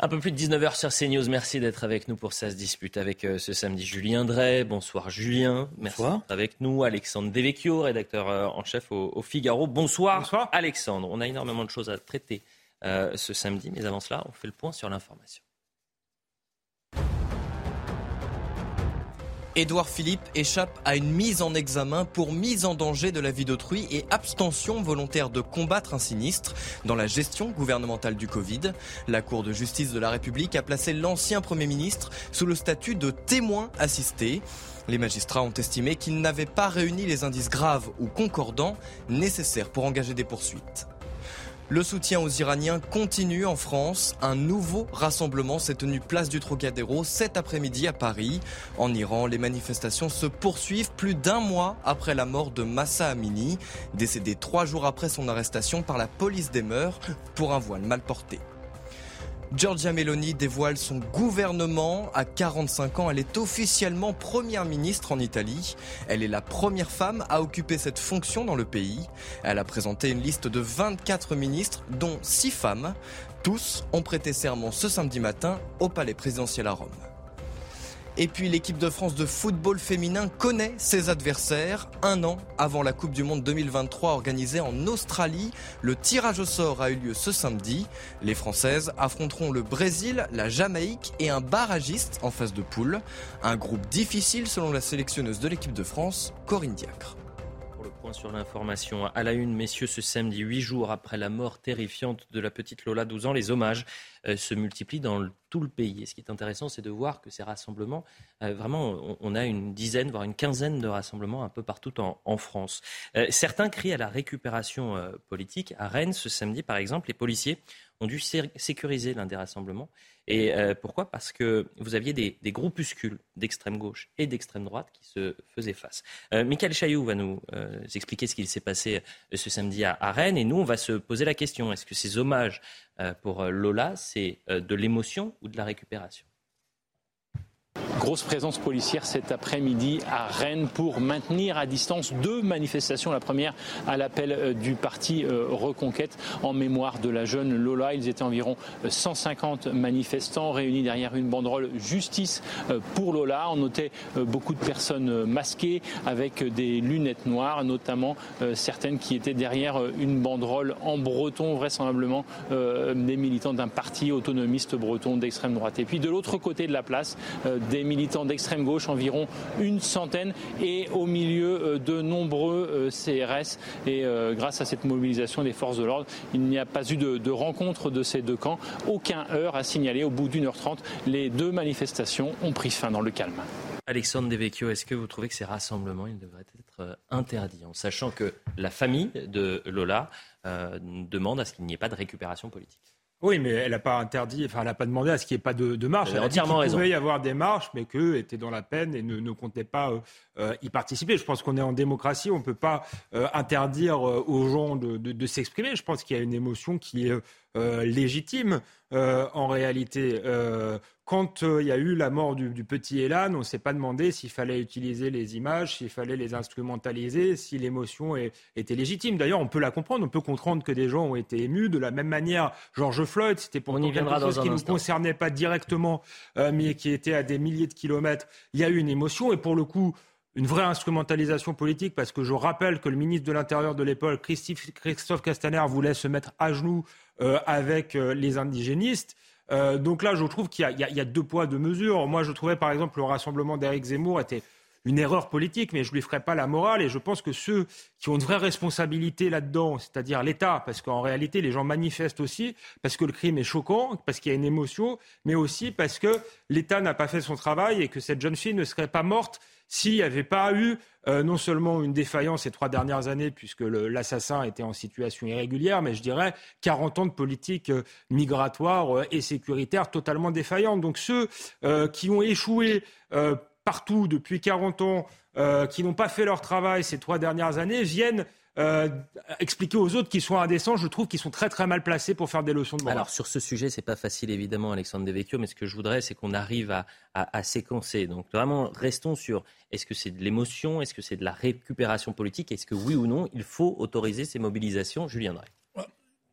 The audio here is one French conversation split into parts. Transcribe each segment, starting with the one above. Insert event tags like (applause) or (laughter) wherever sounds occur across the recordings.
Un peu plus de 19h sur CNews. Merci d'être avec nous pour Ça se dispute avec euh, ce samedi Julien Drey. Bonsoir Julien. Merci d'être avec nous. Alexandre Devecchio, rédacteur euh, en chef au, Figaro. Bonsoir, Bonsoir, Alexandre. On a énormément de choses à traiter euh, ce samedi, mais avant cela, on fait le point sur l'information. Édouard Philippe échappe à une mise en examen pour mise en danger de la vie d'autrui et abstention volontaire de combattre un sinistre dans la gestion gouvernementale du Covid. La Cour de justice de la République a placé l'ancien Premier ministre sous le statut de témoin assisté. Les magistrats ont estimé qu'il n'avait pas réuni les indices graves ou concordants nécessaires pour engager des poursuites. Le soutien aux Iraniens continue en France. Un nouveau rassemblement s'est tenu place du Trocadéro cet après-midi à Paris. En Iran, les manifestations se poursuivent plus d'un mois après la mort de Massa Amini, décédé trois jours après son arrestation par la police des mœurs pour un voile mal porté. Giorgia Meloni dévoile son gouvernement. À 45 ans, elle est officiellement première ministre en Italie. Elle est la première femme à occuper cette fonction dans le pays. Elle a présenté une liste de 24 ministres, dont 6 femmes. Tous ont prêté serment ce samedi matin au palais présidentiel à Rome. Et puis l'équipe de France de football féminin connaît ses adversaires. Un an avant la Coupe du Monde 2023 organisée en Australie, le tirage au sort a eu lieu ce samedi. Les Françaises affronteront le Brésil, la Jamaïque et un barragiste en phase de poule. Un groupe difficile selon la sélectionneuse de l'équipe de France, Corinne Diacre sur l'information. À la une, messieurs, ce samedi, huit jours après la mort terrifiante de la petite Lola, 12 ans, les hommages euh, se multiplient dans le pays. Et ce qui est intéressant, c'est de voir que ces rassemblements, euh, vraiment, on, a une dizaine, voire une quinzaine de rassemblements un peu partout en, France. Euh, certains crient à la récupération politique. À Rennes, ce samedi, par exemple, les policiers ont dû sécuriser l'un des rassemblements. Et euh, pourquoi? Parce que vous aviez des, groupuscules d'extrême gauche et d'extrême droite qui se faisaient face. Euh, Michael Chailloux va nous euh, expliquer ce qu'il s'est passé ce samedi à, Rennes. Et nous, on va se poser la question est-ce que ces hommages pour Lola, c'est de l'émotion ou de la récupération? Grosse présence policière cet après-midi à Rennes pour maintenir à distance deux manifestations. La première à l'appel euh, du parti euh, Reconquête en mémoire de la jeune Lola. Ils étaient environ 150 manifestants réunis derrière une banderole Justice euh, pour Lola. On notait beaucoup de personnes masquées avec des lunettes noires, notamment certaines qui étaient derrière une banderole en breton, vraisemblablement des militants d'un parti autonomiste breton d'extrême droite. Et puis de l'autre côté de la place, des militants d'extrême gauche, environ une centaine, et au milieu euh, de nombreux euh, CRS. Et euh, grâce à cette mobilisation des forces de l'ordre, il n'y a pas eu de, rencontre de ces deux camps. Aucun heure à signaler. Au bout d'une heure trente, les deux manifestations ont pris fin dans le calme. Alexandre Devecchio, est-ce que vous trouvez que ces rassemblements devraient être interdits, en sachant que la famille de Lola demande à ce qu'il n'y ait pas de récupération politique? Oui, mais elle n'a pas interdit, enfin, elle n'a pas demandé à ce qu'il n'y ait pas de, marche. Elle, a entièrement raison. Il pouvait y avoir des marches, mais qu'eux étaient dans la peine et ne, comptaient pas euh, euh, y participer. Je pense qu'on est en démocratie, on ne peut pas euh, interdire aux gens de, s'exprimer. Je pense qu'il y a une émotion qui est légitime en réalité quand euh, il y a eu la mort du, petit Elan, on ne s'est pas demandé s'il fallait utiliser les images, s'il fallait les instrumentaliser, si l'émotion était légitime. D'ailleurs, on peut la comprendre, on peut comprendre que des gens ont été émus. De la même manière, George Floyd, c'était pour quelque chose qui ne nous concernait pas directement, euh, mais qui était à des milliers de kilomètres. Il y a eu une émotion et pour le coup, une vraie instrumentalisation politique, parce que je rappelle que le ministre de l'Intérieur de l'époque, Christophe Castaner, voulait se mettre à genoux euh, avec les indigénistes. Euh, donc là, je trouve qu'il y, a deux poids, deux mesures. Moi, je trouvais par exemple le rassemblement d'Éric Zemmour était une erreur politique, mais je ne lui ferai pas la morale. Et je pense que ceux qui ont une vraie responsabilité là-dedans, c'est-à-dire l'État, parce qu'en réalité, les gens manifestent aussi, parce que le crime est choquant, parce qu'il y a une émotion, mais aussi parce que l'État n'a pas fait son travail et que cette jeune fille ne serait pas morte s'il n'y avait pas eu euh, non seulement une défaillance ces trois dernières années, puisque l'assassin était en situation irrégulière, mais je dirais 40 ans de politique euh, migratoire euh, et sécuritaire totalement défaillante. Donc ceux qui ont échoué partout depuis 40 ans, qui n'ont pas fait leur travail ces trois dernières années, viennent euh, expliquer aux autres qu'ils sont indécents, je trouve qu'ils sont très très mal placés pour faire des leçons de morale. Alors sur ce sujet, c'est pas facile évidemment, Alexandre Devecchio, mais ce que je voudrais, c'est qu'on arrive à, à, séquencer. Donc vraiment, restons sur est-ce que c'est de l'émotion, est-ce que c'est de la récupération politique, est-ce que oui ou non, il faut autoriser ces mobilisations Julien Drey?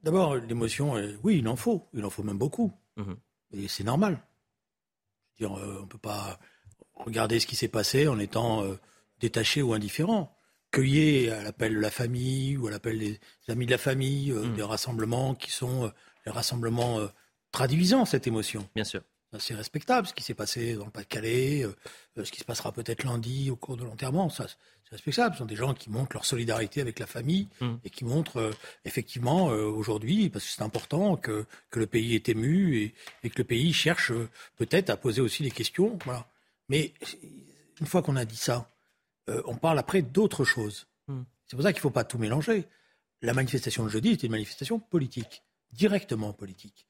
D'abord, l'émotion, oui, il en faut, il en faut même beaucoup. Mhm. Et c'est normal. Je veux dire, euh, on ne peut pas regarder ce qui s'est passé en étant euh, détaché ou indifférent. Cueillir à l'appel de la famille ou à l'appel des amis de la famille, euh, Mm. des rassemblements qui sont euh, les rassemblements euh, traduisant cette émotion. Bien sûr. C'est respectable ce qui s'est passé dans le Pas-de-Calais, euh, euh, ce qui se passera peut-être lundi au cours de l'enterrement. Ça, c'est respectable. Ce sont des gens qui montrent leur solidarité avec la famille Mm. et qui montrent effectivement aujourd'hui, parce que c'est important, que, que le pays est ému et, et que le pays cherche peut-être à poser aussi des questions. Voilà. Mais une fois qu'on a dit ça, euh, on parle après d'autres choses. Mm. C'est pour ça qu'il ne faut pas tout mélanger. La manifestation de jeudi était une manifestation politique, directement politique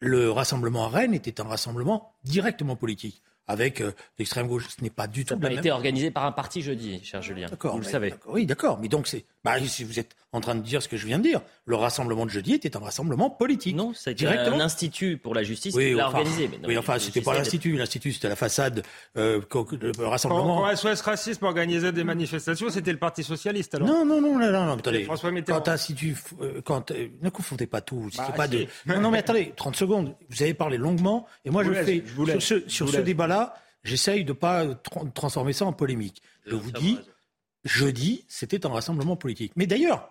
le rassemblement à Rennes était un rassemblement directement politique, avec euh, l'extrême gauche. Ce n'est pas du Ça tout n'a pas même- été organisé par un parti jeudi, cher Julien. D'accord, Vous le savez. Oui, d'accord. Mais donc, c'est. Bah, si vous êtes en train de dire ce que je viens de dire, le rassemblement de jeudi était un rassemblement politique. Non, Directement. un institut pour la justice Oui, qui l'a enfin, organisé. Mais non, oui, enfin, c'était pas l'institut. L'institut, c'était la façade. Euh, le rassemblement. quand SOS Racisme organisait des manifestations, c'était le Parti Socialiste alors. Non, non, non, non, non, non, attendez. François Mitterrand. Quand institut, euh, quand, euh, ne confondez pas tout. Bah, pas si. de. (laughs) Non, non, mais attendez, 30 secondes. Vous avez parlé longuement, et moi Je je, fais je sur ce, je sur ce débat-là, j'essaye de pas tra- transformer ça en polémique. Je vous dis, vous avez raison. Jeudi, c'était un rassemblement politique. Mais d'ailleurs,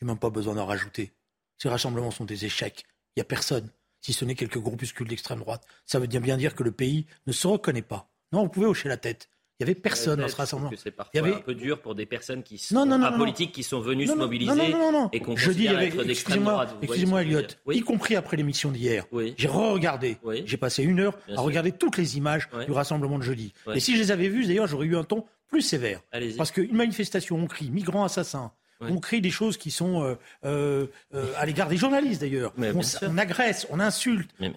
j'ai même pas besoin d'en rajouter. Ces rassemblements sont des échecs. Il y a personne, si ce n'est quelques groupuscules d'extrême droite. Ça veut bien dire que le pays ne se reconnaît pas. Non, vous pouvez hocher la tête. Il y avait personne dans ce rassemblement. C'est parfois Il y avait- un peu dur pour des personnes qui sont Non, non, non, pas non. politiques, qui sont venues Non, se mobiliser non, non, non, non. et qu'on considère avait, être d'extrême droite. Excusez-moi, Elliot, Oui. y compris après l'émission d'hier. Oui. J'ai re-regardé. Oui. J'ai passé une heure Bien à sûr. regarder toutes les images du rassemblement de jeudi. Et si je les avais vues, d'ailleurs, j'aurais eu un ton plus sévère. Parce qu'une manifestation, on crie migrants assassins. Ouais. On crie des choses qui sont euh, euh, euh, à l'égard des journalistes d'ailleurs. On, agresse, on insulte. Mais-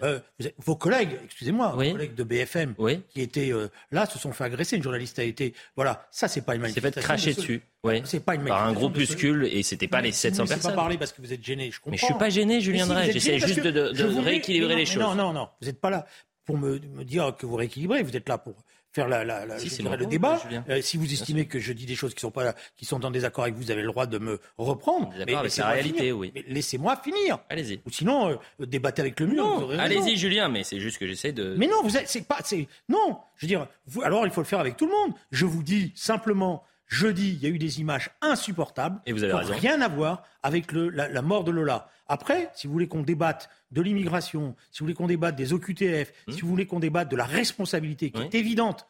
vos collègues, excusez-moi, Oui. vos collègues de BFM Oui. qui étaient là se sont fait agresser. Une journaliste a été, voilà, ça c'est pas une C'est manifestation. fait cracher de dessus. Oui. C'est pas une Par un groupuscule et c'était pas les Mais 700 vous ne laissez personnes. pas parler parce que vous êtes gêné. Je comprends. Mais je suis pas gêné, Julien si, Drey. J'essaie juste de, je rééquilibrer les choses. Non, non, non. Vous n'êtes pas là pour me, me dire que vous rééquilibrez. Vous êtes là pour faire la, la, la- Si, je c'est le débat. Julien. Euh, si vous estimez que je dis des choses qui sont pas qui sont en désaccord avec vous, vous avez le droit de me reprendre. Mais avec laissez-moi la réalité, finir. oui. Laissez-moi finir. Allez-y. Ou sinon, euh, débattez avec le mur. Allez-y, Julien, mais c'est juste que j'essaie de. Mais non, vous êtes, c'est pas, c'est, non. Je veux dire, vous, alors il faut le faire avec tout le monde. Je vous dis simplement, jeudi, il y a eu des images insupportables. Et vous avez raison. Rien à voir avec le, la, la mort de Lola. Après, si vous voulez qu'on débatte de l'immigration, si vous voulez qu'on débatte des OQTF, si vous voulez qu'on débatte de la responsabilité qui est évidente,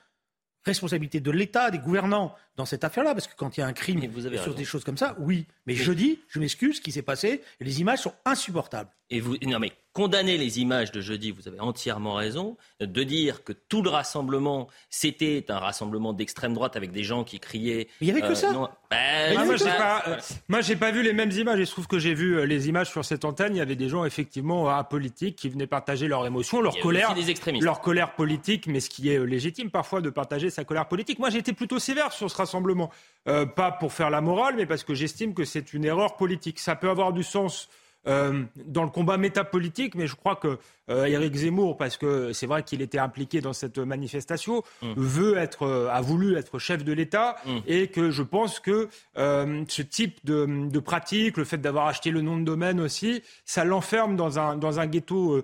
responsabilité de l'État, des gouvernants dans cette affaire-là, parce que quand il y a un crime vous avez sur raison. des choses comme ça, oui. Mais jeudi, je m'excuse, ce qui s'est passé, les images sont insupportables. Et vous, non mais condamner les images de jeudi, vous avez entièrement raison. De dire que tout le rassemblement, c'était un rassemblement d'extrême droite avec des gens qui criaient. Il y avait que ça. non, ben, oui, moi, j'ai ça- pas, euh, moi, j'ai pas vu les mêmes images. Il se trouve que j'ai vu euh, les images sur cette antenne. Il y avait des gens effectivement apolitiques qui venaient partager leurs émotions, leur y avait colère, des extrémistes. leur colère politique, mais ce qui est euh, légitime parfois de partager sa colère politique. Moi, j'ai été plutôt sévère sur ce rassemblement, Euh, pas pour faire la morale, mais parce que j'estime que c'est une erreur politique. Ça peut avoir du sens. Euh, dans le combat métapolitique, mais je crois que euh, Éric Zemmour, parce que c'est vrai qu'il était impliqué dans cette manifestation, Mm. veut être, euh, a voulu être chef de l'État, Mm. et que je pense que ce type de, de pratique, le fait d'avoir acheté le nom de domaine aussi, ça l'enferme dans un, dans un ghetto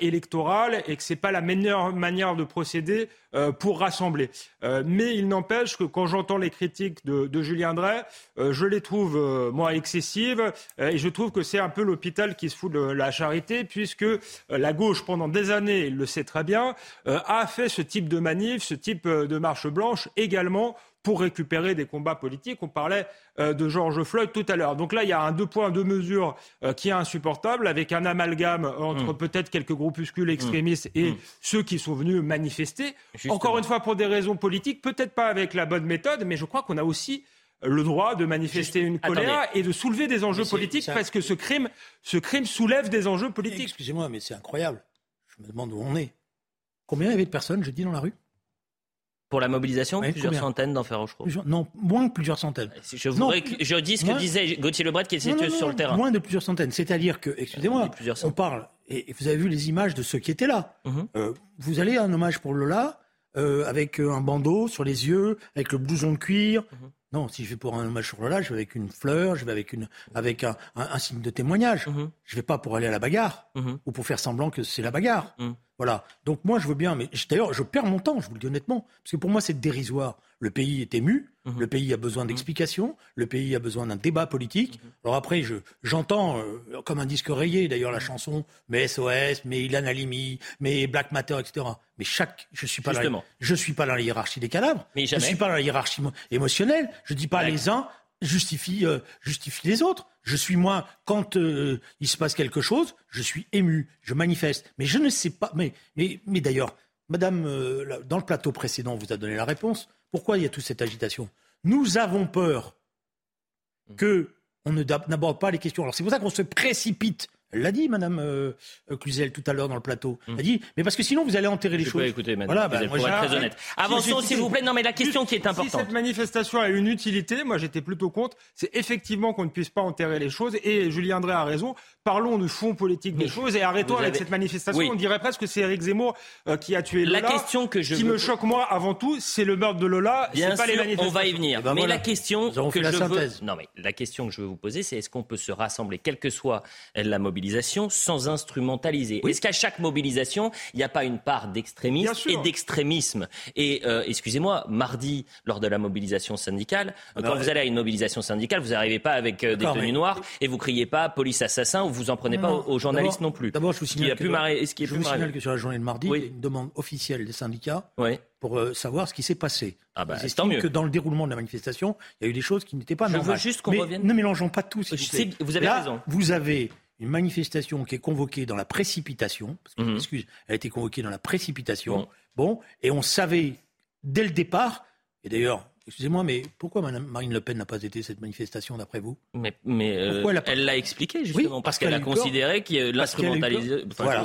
électoral et que c'est pas la meilleure manière de procéder euh, pour rassembler. Euh, mais il n'empêche que quand j'entends les critiques de, Julien Drey, euh, je les trouve, moi, excessives et je trouve que c'est un peu l'hôpital qui se fout de la charité puisque la gauche, pendant des années, il le sait très bien, a fait ce type de manif, ce type de marche blanche également pour récupérer des combats politiques. On parlait euh, de George Floyd tout à l'heure. Donc là, il y a un deux points, deux mesures euh, qui est insupportable, avec un amalgame entre Mm. peut-être quelques groupuscules extrémistes et Mm. ceux qui sont venus manifester. Justement. Encore une fois, pour des raisons politiques, peut-être pas avec la bonne méthode, mais je crois qu'on a aussi le droit de manifester une colère Attendez. et de soulever des enjeux politiques parce que ce crime, ce crime soulève des enjeux politiques. Excusez-moi, mais c'est incroyable. Je me demande où on est. Combien il y avait de personnes jeudi dans la rue? Pour la mobilisation, Ouais, plusieurs centaines d'enfer Rochereau. Plusieurs- Non, moins que plusieurs centaines. Je, vous Non, ré- je dis ce que disait Gauthier Lebret qui Non, non, sur le terrain. Moins de plusieurs centaines. C'est-à-dire que, excusez-moi, on parle, et vous avez vu les images de ceux qui étaient là. Mhm. Euh, vous allez à un hommage pour Lola, euh, avec euh, un bandeau sur les yeux, avec le blouson de cuir. Mhm. Non, si je vais pour un hommage pour Lola, je vais avec une fleur, je vais avec, une, avec un, un- un signe de témoignage. Mhm. Je vais pas pour aller à la bagarre Mhm. ou pour faire semblant que c'est la bagarre. Mhm. Voilà. Donc moi, je veux bien, mais d'ailleurs, je perds mon temps, je vous le dis honnêtement, parce que pour moi, c'est dérisoire. Le pays est ému, mhm. le pays a besoin d'explications, le pays a besoin d'un débat politique. Alors après, je, j'entends euh, comme un disque rayé, d'ailleurs, la chanson, mais SOS, mais Ilan Halimi, mais Black Matter, etc. Mais chaque, je suis pas je suis pas dans la hiérarchie des cadavres, mais je suis pas dans la hiérarchie émotionnelle. Je dis pas les uns euh, justifient les autres. Je suis moi, quand euh, il se passe quelque chose, je suis ému, je manifeste. Mais je ne sais pas. Mais, mais, mais d'ailleurs, Madame, euh, dans le plateau précédent, on vous a donné la réponse. Pourquoi il y a toute cette agitation? Nous avons peur que on n'aborde pas les questions. Alors c'est pour ça qu'on se précipite elle l'a dit, Madame euh, Cluzel, tout à l'heure dans le plateau. Elle a dit, mais parce que sinon vous allez enterrer les choses. écouter, Madame voilà, bah, pour être très honnête. Avançons, s'il vous plaît. Non, mais la question qui est importante. Si cette manifestation a une utilité, moi j'étais plutôt contre, c'est effectivement qu'on ne puisse pas enterrer les choses. Et Julien André a raison. Parlons du fond politique des choses et arrêtons avec cette manifestation. On dirait presque que c'est Eric Zemmour euh, qui a tué Lola. La question que je qui me choque moi avant tout, c'est le meurtre de Lola. Bien sûr, pas les manifestations. on va y venir. Eh ben mais la question que je veux, non mais la question que je veux vous poser, c'est est-ce qu'on peut se rassembler, quelle que soit la mobilisation, sans instrumentaliser. Est-ce qu'à chaque mobilisation, il n'y a pas une part d'extrémisme et d'extrémisme Et euh, excusez-moi, mardi, lors de la mobilisation syndicale, ah quand bah vous allez à une mobilisation syndicale, vous n'arrivez pas avec euh, des tenues noires et vous criez pas police assassin ou vous en prenez pas aux, journalistes non plus. D'abord, je vous signale, que, ce qui est je vous signale que sur la journée de mardi, il y a une demande officielle des syndicats pour euh, savoir ce qui s'est passé. Ah bah, tant mieux. que dans le déroulement de la manifestation, il y a eu des choses qui n'étaient pas je normales. Veux juste qu'on revienne. Ne mélangeons pas tout. vous avez raison. Vous avez une manifestation qui est convoquée dans la précipitation, parce que, mhm. excuse, elle a été convoquée dans la précipitation, bon. et on savait dès le départ, et d'ailleurs, Excusez-moi, mais pourquoi Marine Le Pen n'a pas été cette manifestation d'après vous? Mais, mais euh, elle l'a expliqué justement parce, qu'elle a, considéré que l'instrumentalisation. Voilà.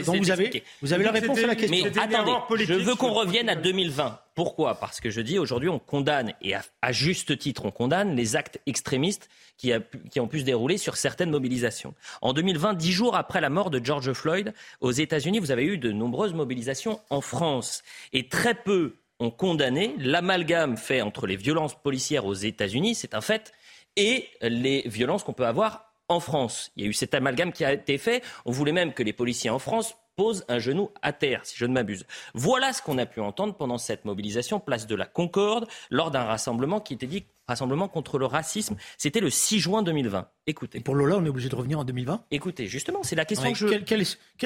Donc vous avez, vous avez la réponse à la question. Mais attendez, je veux qu'on revienne à 2020. Pourquoi? Parce que je dis aujourd'hui, on condamne et à, juste titre, on condamne les actes extrémistes qui, qui ont pu se dérouler sur certaines mobilisations. En 2020, dix jours après la mort de George Floyd aux États-Unis, vous avez eu de nombreuses mobilisations en France et très peu ont condamné l'amalgame fait entre les violences policières aux États-Unis, c'est un fait, et les violences qu'on peut avoir en France. Il y a eu cet amalgame qui a été fait. On voulait même que les policiers en France posent un genou à terre, si je ne m'abuse. Voilà ce qu'on a pu entendre pendant cette mobilisation, place de la Concorde, lors d'un rassemblement qui était dit rassemblement contre le racisme. C'était le 6 juin 2020. Écoutez. pour Lola, on est obligé de revenir en 2020 Écoutez, justement, c'est la question que je...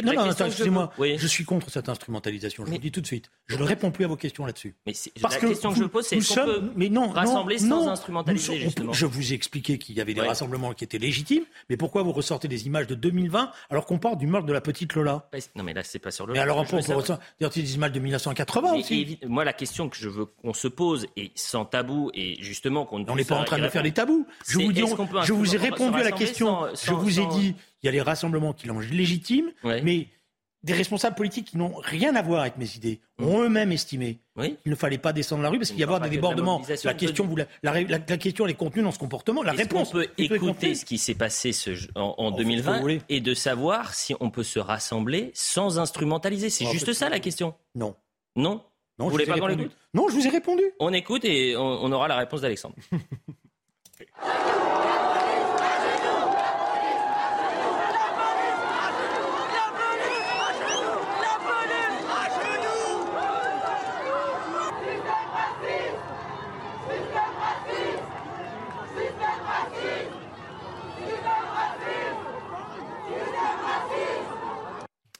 non, non, excusez-moi. Je... suis contre cette instrumentalisation. Je vous dis tout de suite. Je ne réponds plus à vos questions là-dessus. Mais Parce la question que je pose, c'est est-ce qu'on peut mais non, rassembler sans instrumentaliser, justement Je vous ai expliqué qu'il y avait des rassemblements qui étaient légitimes, mais pourquoi vous ressortez des images de 2020 alors qu'on parle du meurtre de la petite Lola? Non, mais là, c'est pas sur le... Mais alors, on peut ressortir des images de 1980 aussi. Moi, la question que je veux qu'on se pose, et sans tabou, et justement qu'on... On n'est pas en train de faire des tabous. Je vous, dis, je vous ai répondu à la question. je vous ai dit, il y a les rassemblements qui l'ont légitime, mais des responsables politiques qui n'ont rien à voir avec mes idées ont eux-mêmes estimé qu'il ne fallait pas descendre la rue parce qu'il y avoir des débordements. La, question, la, question, elle est contenue dans ce comportement. La réponse. On peut écouter ce qui s'est passé en, 2020 et de savoir si on peut se rassembler sans instrumentaliser? C'est juste ça la question. Non. Non? Non, vous voulez pas qu'on l'écoute? Non, je vous ai répondu. On écoute et on aura la réponse d'Alexandre. (laughs)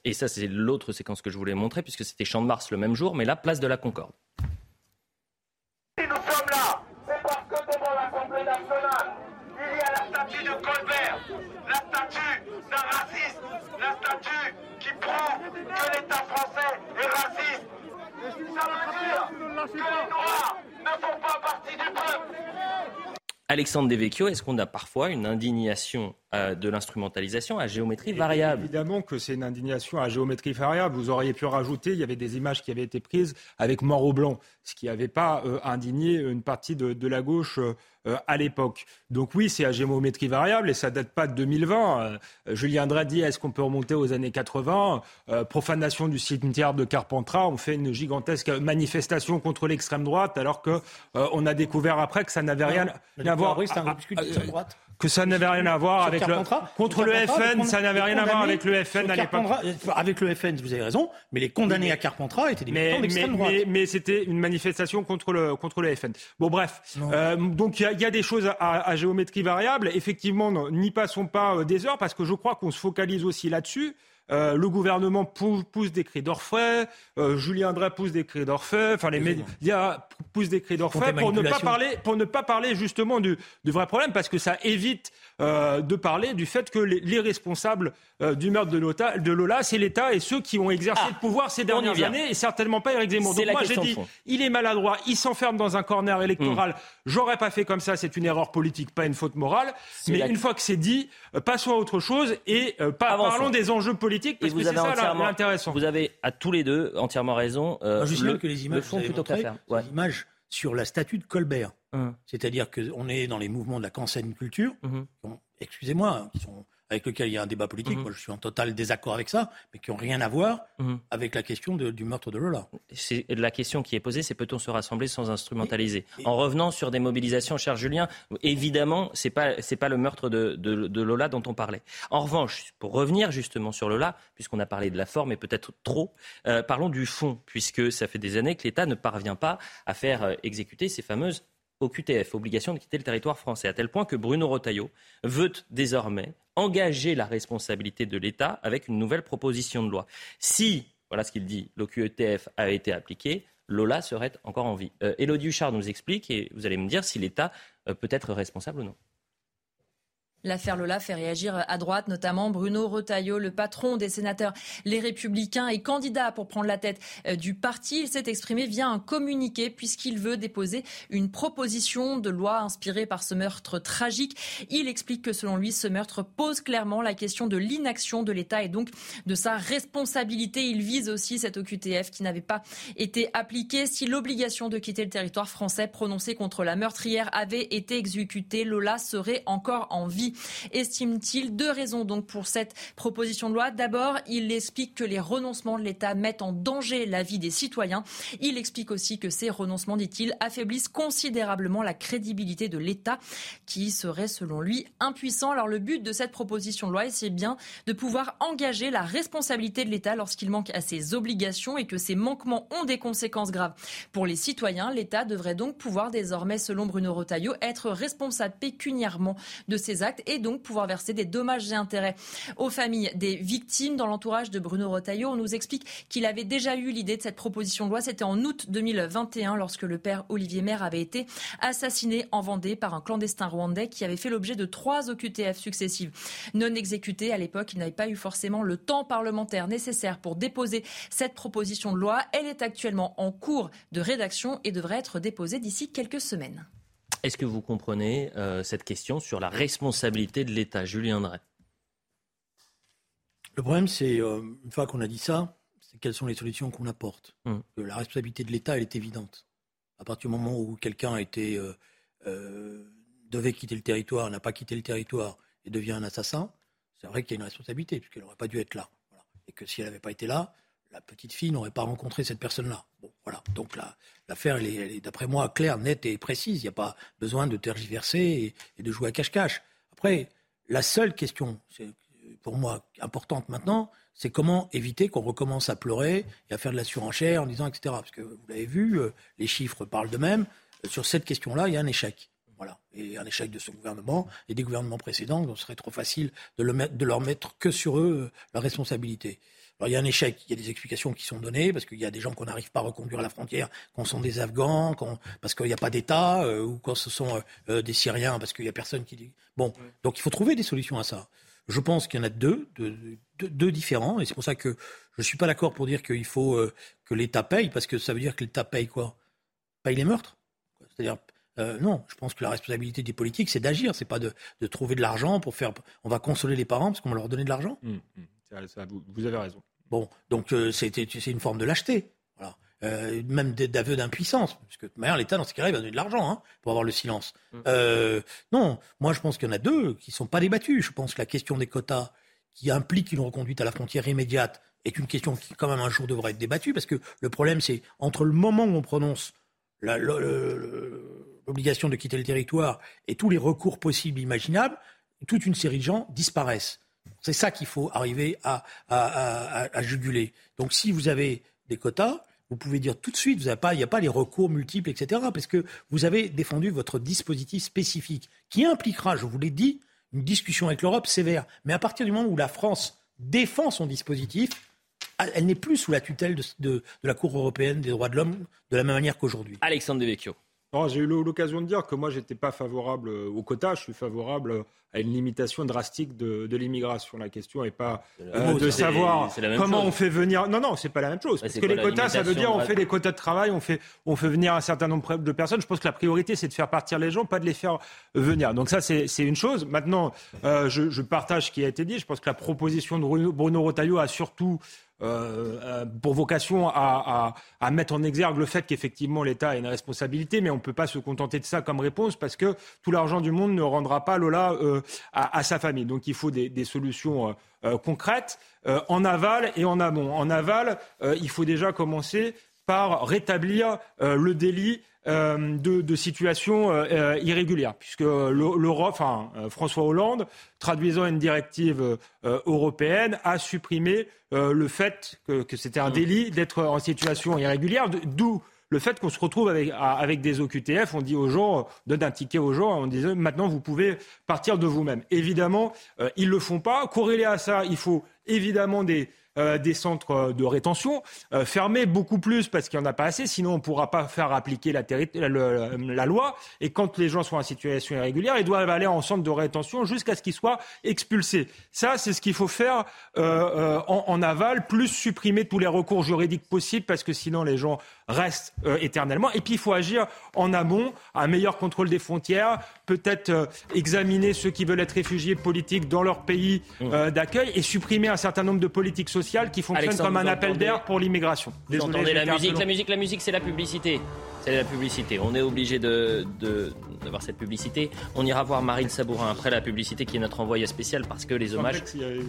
Et ça, c'est l'autre séquence que je voulais montrer, puisque c'était Champ de Mars le même jour, mais là, place de la Concorde. Si nous sommes là, c'est parce que devant l'Assemblée nationale, il y a la statue de Colbert, la statue d'un raciste, la statue qui prouve que l'État français est raciste. Ça veut dire que les Noirs ne font pas partie du peuple. Alexandre Devecchio, est-ce qu'on a parfois une indignation euh, de l'instrumentalisation à géométrie variable? Évidemment que c'est une indignation à géométrie variable. Vous auriez pu rajouter, il y avait des images qui avaient été prises avec mort au blanc, ce qui n'avait pas euh, indigné une partie de, la gauche euh, à l'époque. Donc oui, c'est à géométrie variable et ça date pas de 2020. Julien Drey dit est-ce qu'on peut remonter aux années 80 Profanation du cimetière de Carpentras, on fait une gigantesque manifestation contre l'extrême droite alors que on a découvert après que ça n'avait rien, à voir. Que ça n'avait rien à voir avec le contre le FN, ça n'avait rien à voir avec le FN à l'époque. Avec le FN, vous avez raison, mais les condamnés à Carpentras étaient des militants d'extrême droite. Mais, mais c'était une manifestation contre le contre le FN. Bon bref, euh, donc il y, y, a des choses à, à géométrie variable. Effectivement, n'y passons pas euh, des heures parce que je crois qu'on se focalise aussi là-dessus. Euh, le gouvernement pousse, des cris d'orfraie, euh, Julien Drey pousse des cris d'orfraie, enfin les médias poussent des cris d'orfraie pour ne pas parler, pour ne pas parler justement du, du vrai problème, parce que ça évite euh, de parler du fait que les, responsables euh, du meurtre de, Lola, de Lola c'est l'État et ceux qui ont exercé ah, le pouvoir ces dernières années, et certainement pas Éric Zemmour. Donc moi j'ai dit, il est maladroit, il s'enferme dans un corner électoral. Hmm. J'aurais pas fait comme ça, c'est une erreur politique, pas une faute morale. Mais une fois que c'est dit, passons à autre chose et pas, parlons des enjeux politiques parce que c'est ça l'intéressant. Vous avez à tous les deux entièrement raison. Euh, je le, que les images, font plutôt que la images sur la statue de Colbert. Hum. C'est-à-dire qu'on est dans les mouvements de la cancel culture, hum. excusez-moi, hein, qui sont avec lequel il y a un débat politique. Mhm. Moi, je suis en total désaccord avec ça, mais qui n'ont rien à voir mhm. avec la question du meurtre de Lola. C'est la question qui est posée, c'est peut-on se rassembler sans instrumentaliser En revenant sur des mobilisations, cher Julien, évidemment, c'est pas c'est pas le meurtre de, Lola dont on parlait. En revanche, pour revenir justement sur Lola, puisqu'on a parlé de la forme et peut-être trop, euh, parlons du fond, puisque ça fait des années que l'État ne parvient pas à faire euh, exécuter ces fameuses au QTF, obligation de quitter le territoire français, à tel point que Bruno Rotaillot veut désormais engager la responsabilité de l'État avec une nouvelle proposition de loi. Si, voilà ce qu'il dit, l'OQTF a été appliqué, Lola serait encore en vie. Euh, Élodie Huchard nous explique et vous allez me dire si l'État euh, peut être responsable ou non. L'affaire Lola fait réagir à droite, notamment Bruno Retailleau, le patron des sénateurs Les Républicains et candidat pour prendre la tête euh, du parti. Il s'est exprimé via un communiqué puisqu'il veut déposer une proposition de loi inspirée par ce meurtre tragique. Il explique que selon lui, ce meurtre pose clairement la question de l'inaction de l'État et donc de sa responsabilité. Il vise aussi cette OQTF qui n'avait pas été appliquée. Si l'obligation de quitter le territoire français prononcée contre la meurtrière avait été exécutée, Lola serait encore en vie estime-t-il. Deux raisons donc pour cette proposition de loi. D'abord, il explique que les renoncements de l'État mettent en danger la vie des citoyens. Il explique aussi que ces renoncements, dit-il, affaiblissent considérablement la crédibilité de l'État qui serait, selon lui, impuissant. Alors le but de cette proposition de loi, c'est bien de pouvoir engager la responsabilité de l'État lorsqu'il manque à ses obligations et que ces manquements ont des conséquences graves pour les citoyens. L'État devrait donc pouvoir désormais, selon Bruno Rotaillot, être responsable pécuniairement de ses actes et donc pouvoir verser des dommages et intérêts aux familles des victimes. Dans l'entourage de Bruno Retailleau, on nous explique qu'il avait déjà eu l'idée de cette proposition de loi. C'était en août 2021 lorsque le père Olivier Maire avait été assassiné en Vendée par un clandestin rwandais qui avait fait l'objet de trois OQTF successives non exécutées. À l'époque, il n'avait pas eu forcément le temps parlementaire nécessaire pour déposer cette proposition de loi. Elle est actuellement en cours de rédaction et devrait être déposée d'ici quelques semaines. Est-ce que vous comprenez euh, cette question sur la responsabilité de l'État Julien Drey? Le problème, c'est, euh, une fois qu'on a dit ça, c'est quelles sont les solutions qu'on apporte. Hum. La responsabilité de l'État, elle est évidente. À partir du moment où quelqu'un était, euh, devait quitter le territoire, n'a pas quitté le territoire et devient un assassin, c'est vrai qu'il y a une responsabilité, puisqu'elle n'aurait pas dû être là. Et que si elle n'avait pas été là, la petite fille n'aurait pas rencontré cette personne-là. Bon, voilà. Donc l'affaire, elle est, d'après moi, claire, nette et précise. Il n'y a pas besoin de tergiverser et, de jouer à cache-cache. Après, la seule question, pour moi importante maintenant, c'est comment éviter qu'on recommence à pleurer et à faire de la surenchère en disant, etc. Parce que vous l'avez vu, euh, les chiffres parlent d'eux-mêmes. Sur cette question-là, il y a un échec. Voilà. Et un échec de ce gouvernement et des gouvernements précédents, ce serait trop facile de leur mettre que sur eux euh, la responsabilité. Alors il y a un échec, il y a des explications qui sont données, parce qu'il y a des gens qu'on n'arrive pas à reconduire à la frontière, qu'on sont des Afghans, parce qu'il n'y a pas d'État, euh, ou quand ce sont euh, euh, des Syriens, parce qu'il n'y a personne qui dit... Bon, donc il faut trouver des solutions à ça. Je pense qu'il y en a deux, deux, différents, et c'est pour ça que je ne suis pas d'accord pour dire qu'il faut que l'État paye, parce que ça veut dire que l'État paye quoi? Paye les meurtres C'est-à-dire non, je pense que la responsabilité des politiques, c'est d'agir, c'est pas de, trouver de l'argent pour faire. On va consoler les parents parce qu'on va leur donner de l'argent. Mmh, mmh vous, avez raison. Bon, donc euh, c'est une forme de lâcheté. Voilà. Euh, même d'aveu d'impuissance, parce que l'État, dans ce cas-là, il va donner de l'argent hein, pour avoir le silence. Mm. Euh, non, moi je pense qu'il y en a deux qui ne sont pas débattus. Je pense que la question des quotas, qui implique une reconduite à la frontière immédiate, est une question qui, quand même, un jour devrait être débattue, parce que le problème, c'est entre le moment où on prononce la, l'obligation de quitter le territoire et tous les recours possibles, imaginables, toute une série de gens disparaissent. C'est ça qu'il faut arriver à, juguler. Donc si vous avez des quotas, vous pouvez dire tout de suite, il n'y a pas les recours multiples, etc. Parce que vous avez défendu votre dispositif spécifique qui impliquera, je vous l'ai dit, une discussion avec l'Europe sévère. Mais à partir du moment où la France défend son dispositif, elle n'est plus sous la tutelle de, la Cour européenne des droits de l'homme de la même manière qu'aujourd'hui. Alexandre Devecchio. J'ai eu l'occasion de dire que moi, je n'étais pas favorable au quota, je suis favorable à une limitation drastique de, l'immigration. La question n'est pas euh, de savoir comment on fait venir. Non, non, c'est pas la même chose. parce que les quotas, ça veut dire on fait des quotas de travail, on fait, on fait venir un certain nombre de personnes. Je pense que la priorité, c'est de faire partir les gens, pas de les faire venir. Donc ça, c'est une chose. Maintenant, euh, je, je, partage ce qui a été dit. Je pense que la proposition de Bruno Rotaillot a surtout euh, euh, pour vocation à, mettre en exergue le fait qu'effectivement l'État a une responsabilité, mais on ne peut pas se contenter de ça comme réponse parce que tout l'argent du monde ne rendra pas Lola euh, à, sa famille. Donc il faut des, solutions concrètes en aval et en amont. En aval, il faut déjà commencer par rétablir le délit euh, de, de, situations euh, euh, irrégulières, puisque l'Europe, enfin, François Hollande, traduisant une directive européenne, a supprimé le fait que, que c'était un mmh. délit d'être en situation irrégulière, d'où le fait qu'on se retrouve avec, avec, des OQTF, on dit aux gens, donne un ticket aux gens, on dit maintenant vous pouvez partir de vous-même. Évidemment, ils ne le font pas. Corrélé à ça, il faut évidemment des, euh, des centres de rétention, euh, fermer beaucoup plus parce qu'il n'y en a pas assez, sinon on ne pourra pas faire appliquer la, la, loi. Et quand les gens sont en situation irrégulière, ils doivent aller en centre de rétention jusqu'à ce qu'ils soient expulsés. Ça, c'est ce qu'il faut faire euh, en, en, aval, plus supprimer tous les recours juridiques possibles parce que sinon les gens restent éternellement. Et puis il faut agir en amont, un meilleur contrôle des frontières, peut-être examiner ceux qui veulent être réfugiés politiques dans leur pays mmh. d'accueil et supprimer un certain nombre de politiques sociales qui fonctionne comme un appel d'air pour l'immigration. Vous entendez la musique, la musique, la musique, c'est la publicité. C'est la publicité. On est obligé de, d'avoir cette publicité. On ira voir Marine Sabourin après la publicité qui est notre envoyé spécial parce que les hommages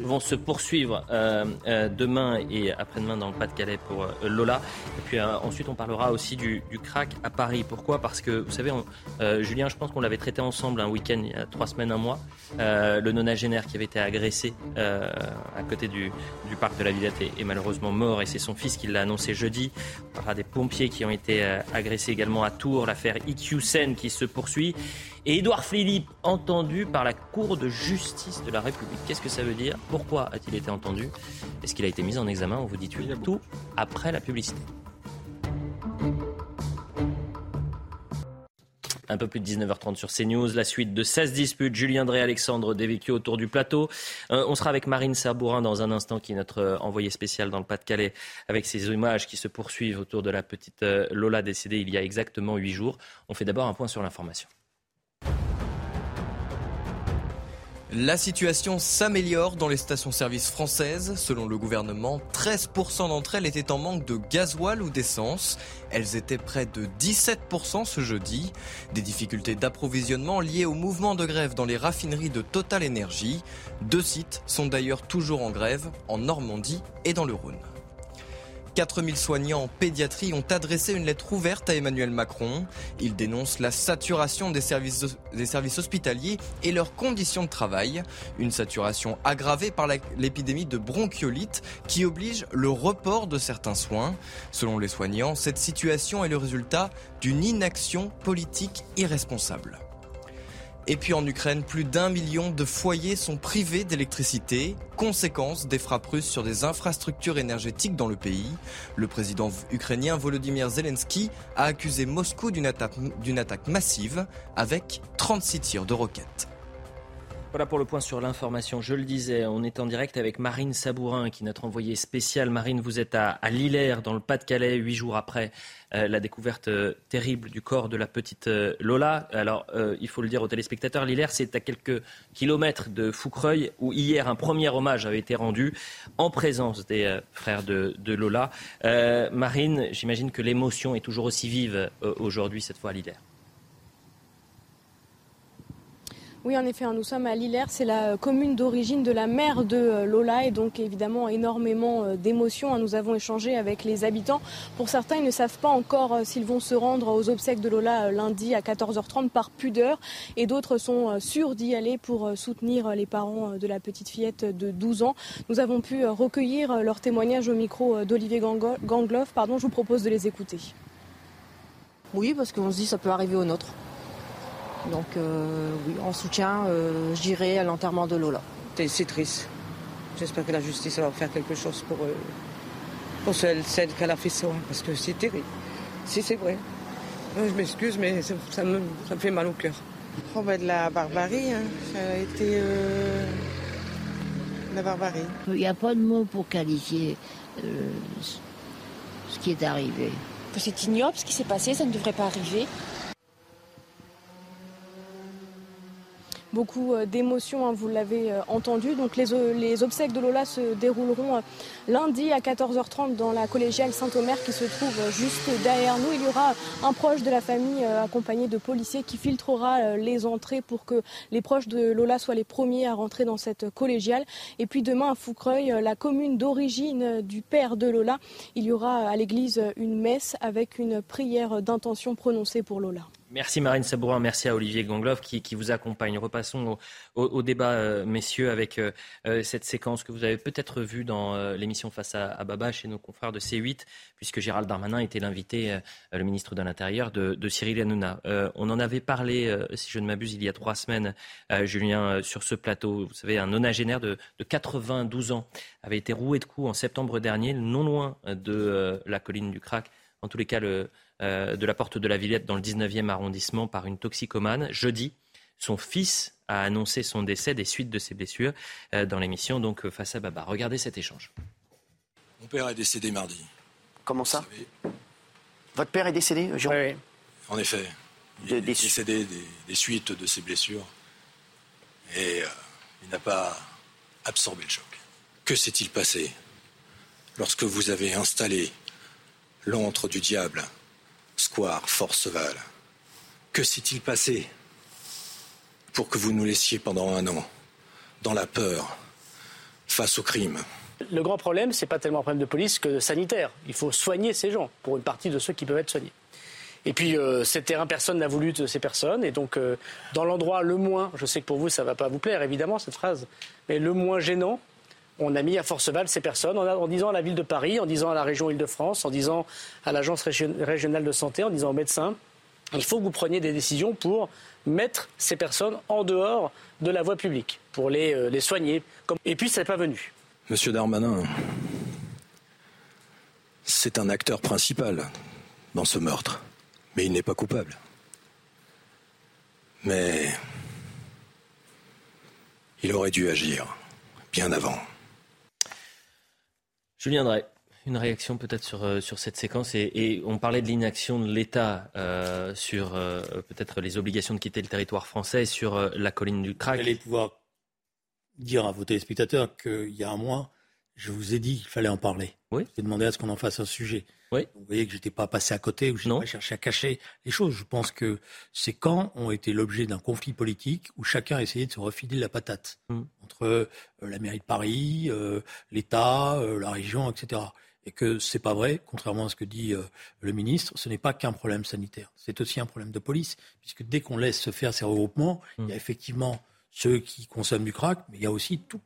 vont se poursuivre euh, euh, demain et après-demain dans le Pas-de-Calais pour euh, Lola. Et puis ensuite on parlera aussi du, crack à Paris. Pourquoi? Parce que vous savez, Julien, je pense qu'on l'avait traité ensemble un week-end il y a trois semaines, un mois. le nonagénaire qui avait été agressé à côté du, parc de la Villette est, est malheureusement mort et c'est son fils qui l'a annoncé jeudi. On parlera des pompiers qui ont été agressés également à Tours, l'affaire IQSEN qui se poursuit. Et Édouard Philippe, entendu par la Cour de justice de la République. Qu'est-ce que ça veut dire? Pourquoi a-t-il été entendu? Est-ce qu'il a été mis en examen? On vous dit tout après la publicité. Un peu plus de 19h30 sur CNews. La suite de 16 disputes. Julien Drey, Alexandre Devecchio autour du plateau. Euh, on sera avec Marine Sabourin dans un instant, qui est notre euh, envoyé spécial dans le Pas-de-Calais, avec ces images qui se poursuivent autour de la petite euh, Lola décédée il y a exactement 8 jours. On fait d'abord un point sur l'information. La situation s'améliore dans les stations-service françaises. Selon le gouvernement, 13% d'entre elles étaient en manque de gasoil ou d'essence. Elles étaient près de 17% ce jeudi. Des difficultés d'approvisionnement liées au mouvement de grève dans les raffineries de Total Energy. Deux sites sont d'ailleurs toujours en grève, en Normandie et dans le Rhône. 4000 soignants en pédiatrie ont adressé une lettre ouverte à Emmanuel Macron. Ils dénoncent la saturation des services, des services hospitaliers et leurs conditions de travail. Une saturation aggravée par l'épidémie de bronchiolite qui oblige le report de certains soins. Selon les soignants, cette situation est le résultat d'une inaction politique irresponsable. Et puis en Ukraine, plus d'un million de foyers sont privés d'électricité, conséquence des frappes russes sur des infrastructures énergétiques dans le pays. Le président ukrainien Volodymyr Zelensky a accusé Moscou d'une attaque, massive avec 36 tirs de roquettes. Voilà pour le point sur l'information. Je le disais, on est en direct avec Marine Sabourin, qui est notre envoyée spéciale. Marine, vous êtes à, à dans le Pas-de-Calais, huit jours après euh, la découverte euh, terrible du corps de la petite euh, Lola. Alors, il faut le dire aux téléspectateurs, Lillers, c'est à quelques kilomètres de Foucreuil, où hier un premier hommage avait été rendu en présence des frères de, de Lola. Marine, j'imagine que l'émotion est toujours aussi vive aujourd'hui, cette fois à Lillers. Oui, en effet, hein, nous sommes à Lillers, c'est la commune d'origine de la mère de euh, Lola et donc évidemment énormément euh, d'émotions. Hein. Nous avons échangé avec les habitants. Pour certains, ils ne savent pas encore euh, s'ils vont se rendre aux obsèques de Lola lundi à 14h30 par pudeur et d'autres sont sûrs d'y aller pour soutenir les parents de la petite fillette de 12 ans. Nous avons pu recueillir leurs témoignages au micro d'Olivier Gangloff. Pardon, je vous propose de les écouter. Oui, parce qu'on se dit ça peut arriver au nôtre. Donc euh, oui, en soutien, euh, j'irai à l'enterrement de Lola. C'est triste. J'espère que la justice va faire quelque chose pour, euh, pour celle, qu'elle a fait ça, parce que c'est terrible. Si c'est vrai. Je m'excuse, mais ça, me, fait mal au cœur. Oh, ben, de la barbarie, hein. ça a été la barbarie. Il n'y a pas de mots pour qualifier ce qui est arrivé. C'est ignoble ce qui s'est passé, ça ne devrait pas arriver. Beaucoup euh, d'émotions, hein, vous l'avez euh, entendu. Donc les, euh, les, obsèques de Lola se dérouleront lundi à 14h30 dans la collégiale Saint-Omer qui se trouve juste derrière nous. Il y aura un proche de la famille accompagné de policiers qui filtrera les entrées pour que les proches de Lola soient les premiers à rentrer dans cette collégiale. Et puis demain à Foucreuil, la commune d'origine du père de Lola, il y aura à l'église une messe avec une prière d'intention prononcée pour Lola. Merci Marine Sabourin, merci à Olivier Gangloff qui, vous accompagne. Repassons au, débat, euh, messieurs, avec euh, euh, cette séquence que vous avez peut-être vue dans l'émission Face à, Baba chez nos confrères de C8, puisque Gérald Darmanin était l'invité, le ministre de l'Intérieur, de, Cyril Hanouna. on en avait parlé, si je ne m'abuse, il y a trois semaines, Julien, sur ce plateau. Vous savez, un nonagénaire de, de 92 ans avait été roué de coups en septembre dernier, non loin de la colline du Crac. En tous les cas, le euh, de la porte de la Villette dans le 19e arrondissement par une toxicomane. Jeudi, son fils a annoncé son décès des suites de ses blessures euh, dans l'émission donc euh, face à Baba. Regardez cet échange. Mon père est décédé mardi. Comment ça Votre père est décédé, Jean oui, En effet. Il est décédé des, suites de ses blessures. Et il n'a pas absorbé le choc. Que s'est-il passé lorsque vous avez installé l'antre du diable Square Forceval. Que s'est-il passé pour que vous nous laissiez pendant un an dans la peur face au crime? Le grand problème, ce n'est pas tellement un problème de police que sanitaire. Il faut soigner ces gens, pour une partie de ceux qui peuvent être soignés. Et puis, euh, ces terrains, personne n'a voulu de ces personnes. Et donc, euh, dans l'endroit le moins, je sais que pour vous, ça ne va pas vous plaire, évidemment, cette phrase, mais le moins gênant, on a mis à Forceval ces personnes en, disant à la ville de Paris, en disant à la région Île-de-France, en disant à l'agence régionale de santé, en disant aux médecins, il faut que vous preniez des décisions pour mettre ces personnes en dehors de la voie publique, pour les, euh, les soigner. Et puis, ça n'est pas venu. Monsieur Darmanin, c'est un acteur principal dans ce meurtre, mais il n'est pas coupable. Mais il aurait dû agir bien avant. Julien Drey, une réaction peut-être sur, euh, sur cette séquence. Et, on parlait de l'inaction de l'État euh, sur euh, peut-être les obligations de quitter le territoire français sur la colline du Crac. Vous allez pouvoir dire à vos téléspectateurs qu'il y a un mois, je vous ai dit qu'il fallait en parler. Oui. J'ai demandé à ce qu'on en fasse un sujet. Oui. Vous voyez que je n'étais pas passé à côté ou je n'ai pas cherché à cacher les choses. Je pense que ces camps ont été l'objet d'un conflit politique où chacun a essayé de se refiler la patate hmm. entre euh, la mairie de Paris, euh, l'État, euh, la région, etc. Et que c'est pas vrai, contrairement à ce que dit le ministre, ce n'est pas qu'un problème sanitaire, c'est aussi un problème de police, puisque dès qu'on laisse se faire ces regroupements, il y a hmm. effectivement ceux qui consomment du crack, mais il y a aussi tout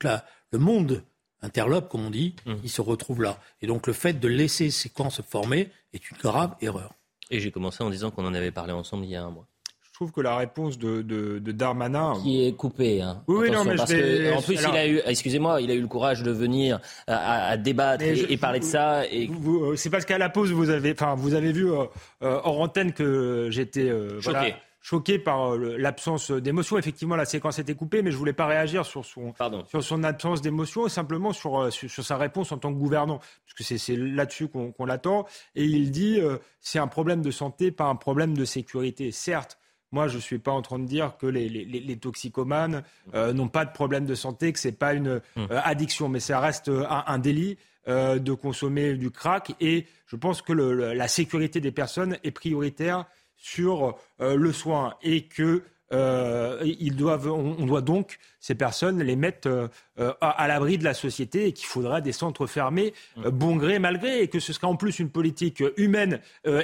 le monde interlope, comme on dit, mmh. il se retrouve là. Et donc le fait de laisser ces camps se former est une grave erreur. Et j'ai commencé en disant qu'on en avait parlé ensemble il y a un mois. Je trouve que la réponse de, de, Darmanin. Qui est coupée. Hein. Oui, non, mais parce que, En plus, il a eu, excusez-moi, il a eu le courage de venir à, débattre et, parler de ça. Et... Euh, c'est parce qu'à la pause, vous avez, enfin, vous avez vu euh, euh, hors antenne que j'étais. Choqué choqué par euh, l'absence d'émotion. Effectivement, la séquence était coupée, mais je voulais pas réagir sur son, sur son absence d'émotion, simplement sur, euh, sur, sur, sa réponse en tant que gouvernant, parce que c'est là-dessus qu'on l'attend. Et il dit euh, c'est un problème de santé, pas un problème de sécurité. Certes. Moi, je ne suis pas en train de dire que les, les, les toxicomanes n'ont pas de problème de santé, que ce n'est pas une hum. addiction, mais ça reste un, un délit. de consommer du crack et je pense que le, la sécurité des personnes est prioritaire sur euh, le soin et que ils doivent, on, doit donc ces personnes les mettre à, l'abri de la société et qu'il faudra des centres fermés, bon gré, mal gré, et que ce sera en plus une politique humaine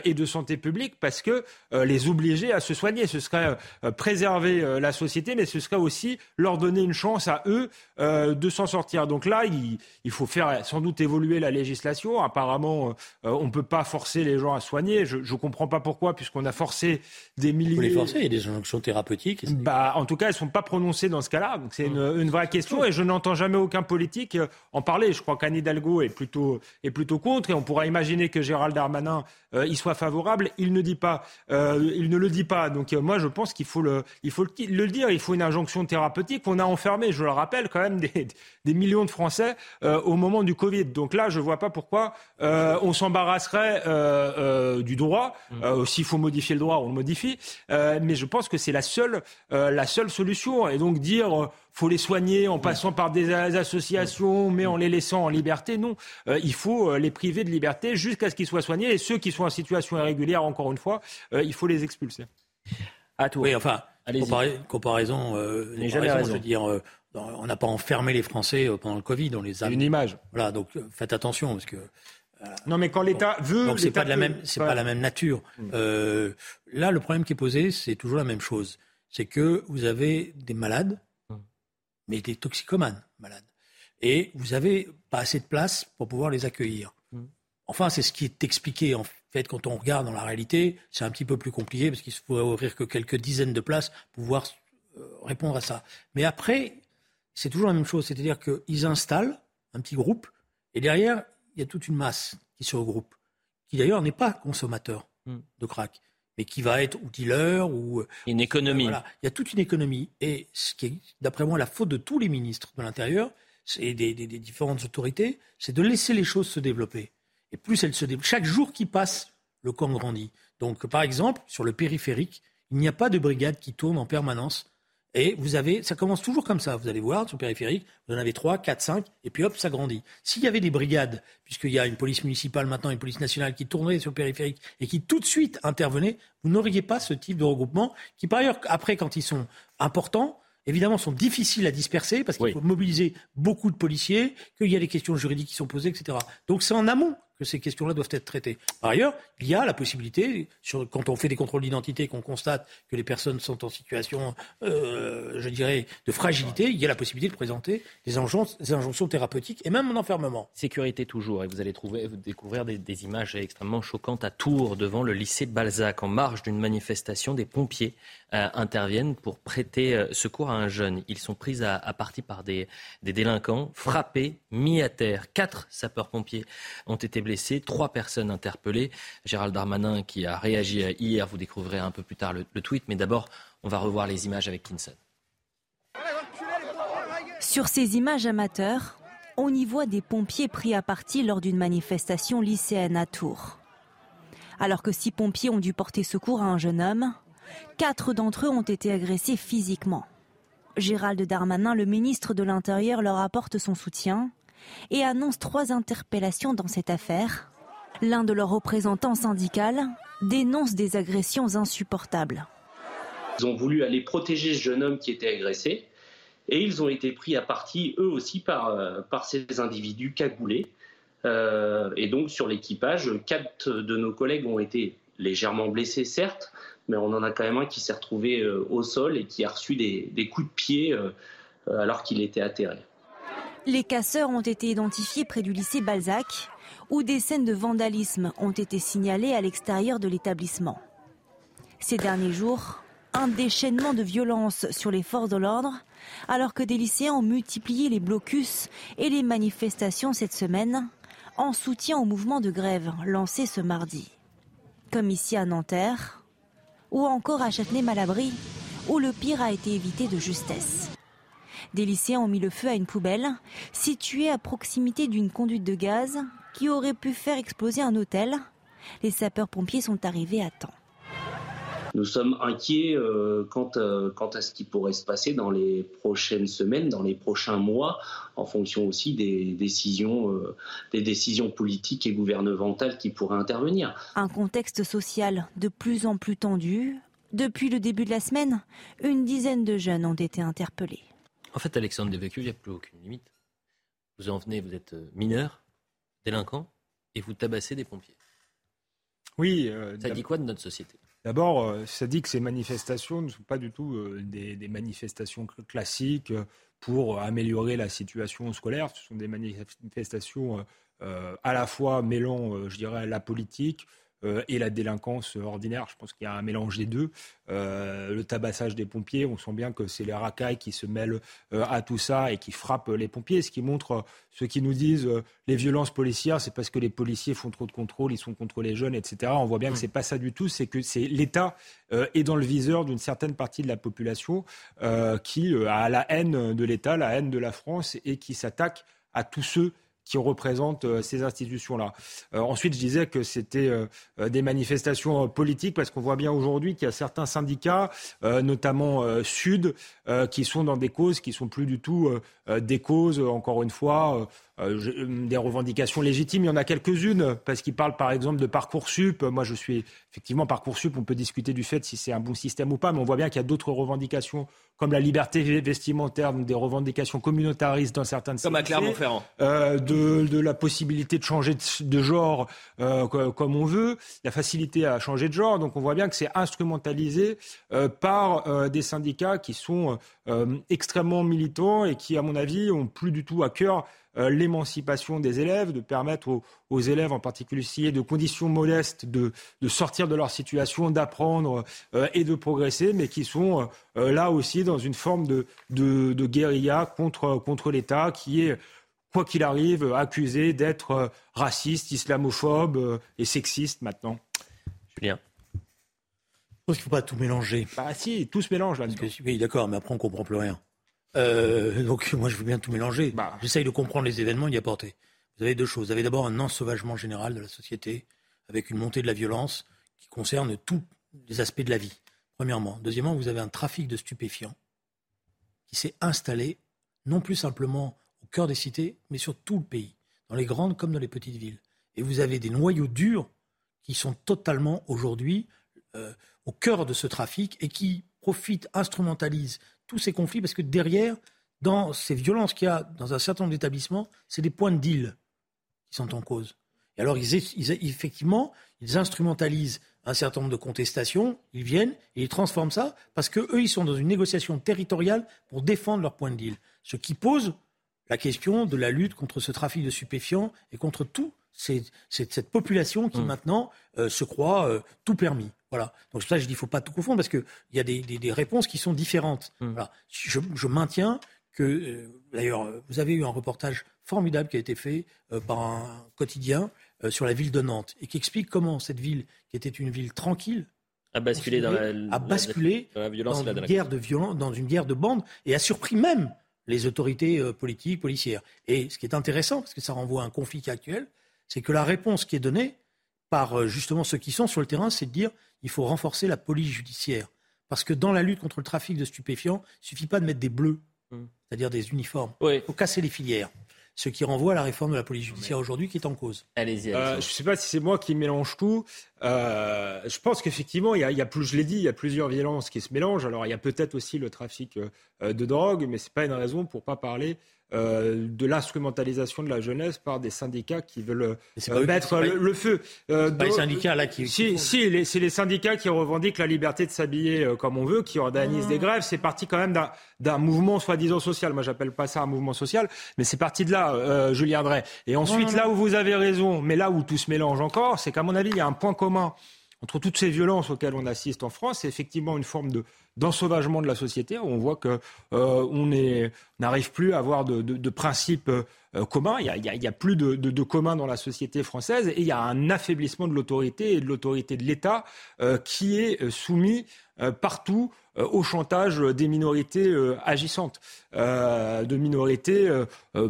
et de santé publique parce que les obliger à se soigner, ce serait préserver la société, mais ce serait aussi leur donner une chance à eux de s'en sortir. Donc là, il, il, faut faire sans doute évoluer la législation. Apparemment, on ne peut pas forcer les gens à soigner. Je ne comprends pas pourquoi, puisqu'on a forcé des milliers. Vous les forcer, il y a des injonctions thérapeutiques. Bah, en tout cas, elles ne sont pas prononcées dans ce cas-là. Donc c'est une, une, vraie question et je n'entends jamais aucun politique euh, en parler. Je crois qu'Anne Hidalgo est plutôt, est plutôt contre et on pourra imaginer que Gérald Darmanin euh, y soit favorable. Il ne dit pas. Euh, il ne le dit pas. Donc moi, je pense qu'il faut, le, il faut le, dire. Il faut une injonction thérapeutique. On a enfermé, je le rappelle, quand même (laughs) des, des millions de Français au moment du Covid. Donc là, je ne vois pas pourquoi on s'embarrasserait du droit. Mmh. S'il faut modifier le droit, on le modifie. mais je pense que c'est la seule, la seule solution. Et donc dire faut les soigner en passant par des associations, mais en les laissant en liberté. Non, euh, il faut euh, les priver de liberté jusqu'à ce qu'ils soient soignés. Et ceux qui sont en situation irrégulière, encore une fois, euh, il faut les expulser. À tout. Oui, enfin, comparaison, n'est jamais raison. Je veux dire, on n'a pas enfermé les Français pendant le Covid, on les a. Une image. Voilà, donc faites attention parce que. Non, mais quand l'État veut. Donc c'est pas de la même, c'est pas la même nature. Mm. là, le problème qui est posé, c'est toujours la même chose. C'est que vous avez des malades mais des toxicomanes malades. Et vous n'avez pas assez de place pour pouvoir les accueillir. Mm. Enfin, c'est ce qui est expliqué. En fait, quand on regarde dans la réalité, c'est un petit peu plus compliqué parce qu'il ne faut ouvrir que quelques dizaines de places pour pouvoir euh, répondre à ça. Mais après, c'est toujours la même chose. C'est-à-dire qu'ils installent un petit groupe et derrière, il y a toute une masse qui se regroupe, qui d'ailleurs n'est pas consommateur mm. de crack mais qui va être ou dealer ou euh, une économie. Voilà. Il y a toute une économie et ce qui est, d'après moi, la faute de tous les ministres de l'Intérieur et des, des, différentes autorités, c'est de laisser les choses se développer. Et plus elles se développent, chaque jour qui passe, le camp grandit. Donc, par exemple, sur le périphérique, il n'y a pas de brigade qui tourne en permanence et vous avez, ça commence toujours comme ça. Vous allez voir sur le périphérique, vous en avez 3, 4, 5, et puis hop, ça grandit. S'il y avait des brigades, puisqu'il y a une police municipale maintenant, une police nationale qui tournerait sur le périphérique et qui tout de suite intervenait, vous n'auriez pas ce type de regroupement qui, par ailleurs, après, quand ils sont importants, évidemment, sont difficiles à disperser parce qu'il faut mobiliser beaucoup de policiers, qu'il y a des questions juridiques qui sont posées, etc. Donc c'est en amont que ces questions-là doivent être traitées. Par ailleurs, il y a la possibilité, sur, quand on fait des contrôles d'identité, qu'on constate que les personnes sont en situation, euh, je dirais, de fragilité, il y a la possibilité de présenter des injonctions, des injonctions thérapeutiques et même en enfermement. Sécurité toujours, et vous allez trouver, découvrir des, des, images extrêmement choquantes à Tours, devant le lycée Balzac, en marge d'une manifestation. Des pompiers euh, interviennent pour prêter euh, secours à un jeune. Ils sont pris à, à partie par des, des délinquants, frappés, mis à terre. Quatre sapeurs-pompiers ont été trois personnes interpellées. Gérald Darmanin qui a réagi hier, vous découvrirez un peu plus tard le, tweet, mais d'abord, on va revoir les images avec Kinson. Sur ces images amateurs, on y voit des pompiers pris à partie lors d'une manifestation lycéenne à Tours. Alors que six pompiers ont dû porter secours à un jeune homme, quatre d'entre eux ont été agressés physiquement. Gérald Darmanin, le ministre de l'Intérieur, leur apporte son soutien et annonce trois interpellations dans cette affaire. L'un de leurs représentants syndicaux dénonce des agressions insupportables. Ils ont voulu aller protéger ce jeune homme qui était agressé et ils ont été pris à partie eux aussi par, euh, ces individus cagoulés. Euh, et donc sur l'équipage, quatre de nos collègues ont été légèrement blessés certes, mais on en a quand même un qui s'est retrouvé euh, au sol et qui a reçu des coups de pied alors qu'il était atterré. Les casseurs ont été identifiés près du lycée Balzac, où des scènes de vandalisme ont été signalées à l'extérieur de l'établissement. Ces derniers jours, un déchaînement de violence sur les forces de l'ordre, alors que des lycéens ont multiplié les blocus et les manifestations cette semaine, en soutien au mouvement de grève lancé ce mardi. Comme ici à Nanterre, ou encore à Châtenay-Malabry, où le pire a été évité de justesse. Des lycéens ont mis le feu à une poubelle située à proximité d'une conduite de gaz qui aurait pu faire exploser un hôtel. Les sapeurs-pompiers sont arrivés à temps. Nous sommes inquiets euh, quant, euh, quant, à ce qui pourrait se passer dans les prochaines semaines, dans les prochains mois, en fonction aussi des décisions, euh, des décisions politiques et gouvernementales qui pourraient intervenir. Un contexte social de plus en plus tendu, Depuis le début de la semaine, une dizaine de jeunes ont été interpellés. En fait, Alexandre Devecchio, il n'y a plus aucune limite. Vous en venez, vous êtes euh, mineur, délinquant, et vous tabassez des pompiers. Oui. Euh, ça dit quoi de notre société? D'abord, euh, ça dit que ces manifestations ne sont pas du tout des, des, manifestations classiques pour améliorer la situation scolaire. Ce sont des manifestations à la fois mêlant, je dirais, la politique, euh, et la délinquance ordinaire. Je pense qu'il y a un mélange des deux. Euh, le tabassage des pompiers, on sent bien que c'est les racailles qui se mêlent euh, à tout ça et qui frappent les pompiers. Ce qui montre ceux qui nous disent les violences policières, c'est parce que les policiers font trop de contrôles, ils sont contre les jeunes, etc. On voit bien que mm. c'est pas ça du tout. C'est que c'est l'État est dans le viseur d'une certaine partie de la population qui a la haine de l'État, la haine de la France et qui s'attaque à tous ceux qui représentent euh, ces institutions-là. Euh, ensuite, je disais que c'était euh, des manifestations politiques parce qu'on voit bien aujourd'hui qu'il y a certains syndicats, notamment Sud, qui sont dans des causes qui sont plus du tout des causes, encore une fois, des revendications légitimes. Il y en a quelques-unes parce qu'ils parlent par exemple de Parcoursup. Moi, je suis effectivement Parcoursup. On peut discuter du fait si c'est un bon système ou pas, mais on voit bien qu'il y a d'autres revendications comme la liberté vestimentaire, donc des revendications communautaristes dans certaines Comme à Clermont-Ferrand. Euh, de, de, la possibilité de changer de, genre euh, comme on veut, la facilité à changer de genre. Donc on voit bien que c'est instrumentalisé euh, par euh, des syndicats qui sont euh, extrêmement militants et qui, à mon avis, ont plus du tout à cœur euh, l'émancipation des élèves, de permettre aux, élèves en particulier de conditions modestes de, sortir de leur situation, d'apprendre euh, et de progresser, mais qui sont euh, là aussi dans une forme de, de, guérilla contre, contre l'État qui est quoi qu'il arrive, accusé d'être raciste, islamophobe et sexiste maintenant. Julien. Je pense qu'il ne faut pas tout mélanger. Bah si, tout se mélange là. oui, d'accord, mais après on comprend plus rien. Euh, donc moi je veux bien tout mélanger. Bah. J'essaye de comprendre les événements et d'y apporter. Vous avez deux choses. Vous avez d'abord un ensauvagement général de la société, avec une montée de la violence qui concerne tous les aspects de la vie, premièrement. Deuxièmement, vous avez un trafic de stupéfiants qui s'est installé, non plus simplement au cœur des cités, mais sur tout le pays, dans les grandes comme dans les petites villes. Et vous avez des noyaux durs qui sont totalement aujourd'hui euh, au cœur de ce trafic et qui profitent, instrumentalisent tous ces conflits, parce que derrière, dans ces violences qu'il y a dans un certain nombre d'établissements, c'est des points de deal qui sont en cause. Et alors, ils, effectivement, ils instrumentalisent un certain nombre de contestations, ils viennent et ils transforment ça, parce qu'eux, ils sont dans une négociation territoriale pour défendre leur point de deal. Ce qui pose la question de la lutte contre ce trafic de stupéfiants et contre tout cette population qui mmh. maintenant euh, se croit euh, tout permis. Voilà. Donc ça, je dis, il faut pas tout confondre parce qu'il y a des, réponses qui sont différentes. Mmh. Voilà. Je, maintiens que, euh, d'ailleurs, vous avez eu un reportage formidable qui a été fait par un quotidien sur la ville de Nantes et qui explique comment cette ville, qui était une ville tranquille, a basculé dans la, a basculé dans, violence une guerre de violence, dans une guerre de bande et a surpris même les autorités politiques, policières. Et ce qui est intéressant, parce que ça renvoie à un conflit actuel, c'est que la réponse qui est donnée par euh, justement ceux qui sont sur le terrain, c'est de dire il faut renforcer la police judiciaire. Parce que dans la lutte contre le trafic de stupéfiants, il ne suffit pas de mettre des bleus, hmm. c'est-à-dire des uniformes. Il faut casser les filières. Ce qui renvoie à la réforme de la police judiciaire aujourd'hui qui est en cause. Allez-y. Euh, je ne sais pas si c'est moi qui mélange tout. Euh, je pense qu'effectivement, il y, a, plus, je l'ai dit, il y a plusieurs violences qui se mélangent. Alors, il y a peut-être aussi le trafic de drogue, mais ce n'est pas une raison pour ne pas parler euh, de l'instrumentalisation de la jeunesse par des syndicats qui veulent euh, mettre le, feu. Euh, pas les syndicats là qui. Si, si c'est les syndicats qui revendiquent la liberté de s'habiller comme on veut, qui organisent des mmh. grèves. C'est parti quand même d'un mouvement soi-disant social. Moi, j'appelle pas ça un mouvement social, mais c'est parti de là, Julien Drey. Et ensuite, là où vous avez raison, mais là où tout se mélange encore, c'est qu'à mon avis, il y a un point commun entre toutes ces violences auxquelles on assiste en France, c'est effectivement une forme de d'ensauvagement de la société. On voit que euh, on n'arrive plus à avoir de, principes euh, communs. Il y a, plus de, de, communs dans la société française et il y a un affaiblissement de l'autorité et de l'autorité de l'État euh, qui est soumis partout euh, au chantage des minorités euh, agissantes, euh, de minorités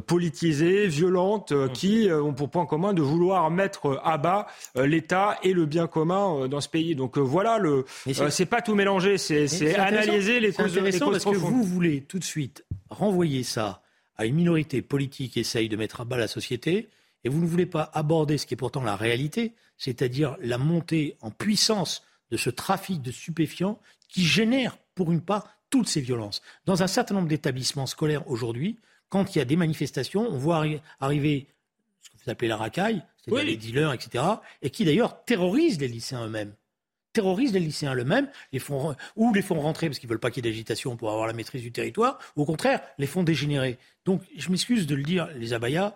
politisées, violentes, qui ont pour point commun de vouloir mettre à bas l'État et le bien commun dans ce pays. Donc voilà, le, c'est pas tout mélanger, c'est analyser les causes, les causes parce que vous voulez tout de suite renvoyer ça à une minorité politique qui essaye de mettre à bas la société, et vous ne voulez pas aborder ce qui est pourtant la réalité, c'est-à-dire la montée en puissance de ce trafic de stupéfiants qui génère, pour une part, toutes ces violences. Dans un certain nombre d'établissements scolaires aujourd'hui, quand il y a des manifestations, on voit arriver ce que vous appelez la racaille, c'est-à-dire les dealers, etc., et qui d'ailleurs terrorisent les lycéens eux-mêmes terrorisent les lycéens eux-mêmes, les font, ou les font rentrer parce qu'ils veulent pas qu'il y ait d'agitation pour avoir la maîtrise du territoire, ou au contraire, les font dégénérer. Donc, je m'excuse de le dire, les abayas,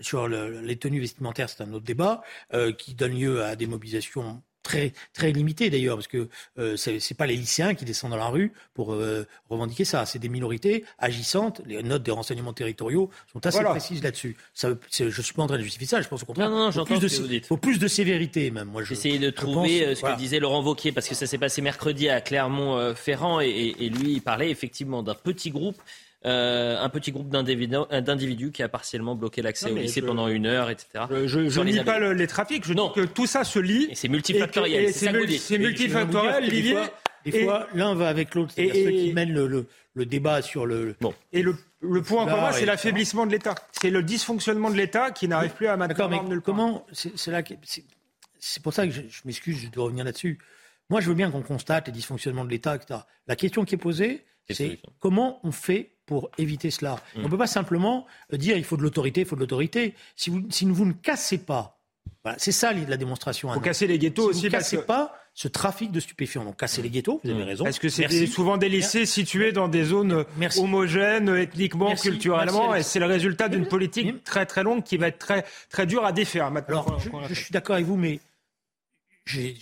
sur les tenues vestimentaires, c'est un autre débat, euh, qui donne lieu à des mobilisations très très limité d'ailleurs, parce que euh, ce n'est pas les lycéens qui descendent dans la rue pour euh, revendiquer ça, c'est des minorités agissantes. Les notes des renseignements territoriaux sont assez précises là-dessus. je ne suis pas en train de justifier ça, je pense au contraire. Non, non, j'entends ce que vous dites. faut plus de sévérité même. Moi, j'essayais de trouver euh, ce que disait Laurent Vauquier, parce que ça s'est passé mercredi à Clermont-Ferrand, et, et, lui, il parlait effectivement d'un petit groupe euh, un petit groupe d'individus qui a partiellement bloqué l'accès au lycée pendant une heure, etc. Je ne nie pas les trafics, je dis que tout ça se lit. Et c'est multifactoriel. C'est multifactoriel, Des fois, des fois l'un va avec l'autre. C'est-à-dire ceux qui mènent le, le, débat sur le. Bon. Et le, le point commun, c'est l'affaiblissement de l'État. C'est le dysfonctionnement de l'État qui n'arrive plus à maintenir. D'accord, mais comment C'est pour ça que je, je m'excuse, je dois revenir là-dessus. Moi, je veux bien qu'on constate les dysfonctionnements de l'État, etc. La question qui est posée, c'est comment on fait pour éviter cela. Mm. On ne peut pas simplement euh, dire il faut de l'autorité, il faut de l'autorité. Si vous, si vous ne cassez pas, c'est ça la démonstration. Il faut casser les ghettos si aussi. Vous ne cassez pas ce trafic de stupéfiants. Donc casser les ghettos, vous avez mm. raison. Parce que c'est souvent des lycées situés dans des zones homogènes, ethniquement, culturellement, et c'est le résultat d'une politique très très longue qui va être très, très dure à défaire. Maintenant, Alors, je, suis d'accord avec vous, mais j'ai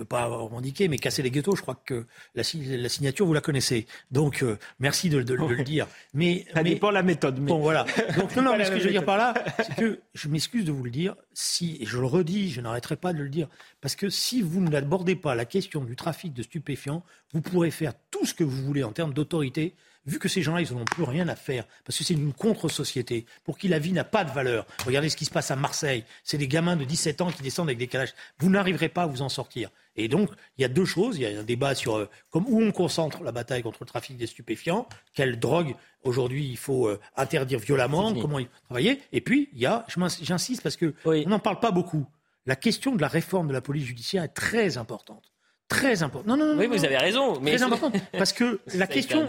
veux pas revendiquer, mais casser les ghettos, je crois que la, signature, vous la connaissez. Donc, euh, merci de, le dire. Mais, Ça mais, dépend la méthode. Bon, voilà. (laughs) Donc, non, non, mais ce que je veux dire par là, c'est que je m'excuse de vous le dire, si, et je le redis, je n'arrêterai pas de le dire, parce que si vous n'abordez pas la question du trafic de stupéfiants, vous pourrez faire tout ce que vous voulez en termes d'autorité, vu que ces gens-là, ils n'ont plus rien à faire, parce que c'est une contre-société, pour qui la vie n'a pas de valeur. Regardez ce qui se passe à Marseille. C'est des gamins de 17 ans qui descendent avec des calages. Vous n'arriverez pas à vous en sortir. Et donc, il y a deux choses. Il y a un débat sur euh, où on concentre la bataille contre le trafic des stupéfiants, quelle drogue aujourd'hui il faut euh, interdire violemment, comment y travailler. Et puis, il y a, j'insiste parce qu'on n'en parle pas beaucoup, la question de la réforme de la police judiciaire est très importante. Très importante. Non, non, non. Oui, vous avez raison. Mais très importante. Parce que (laughs) la question,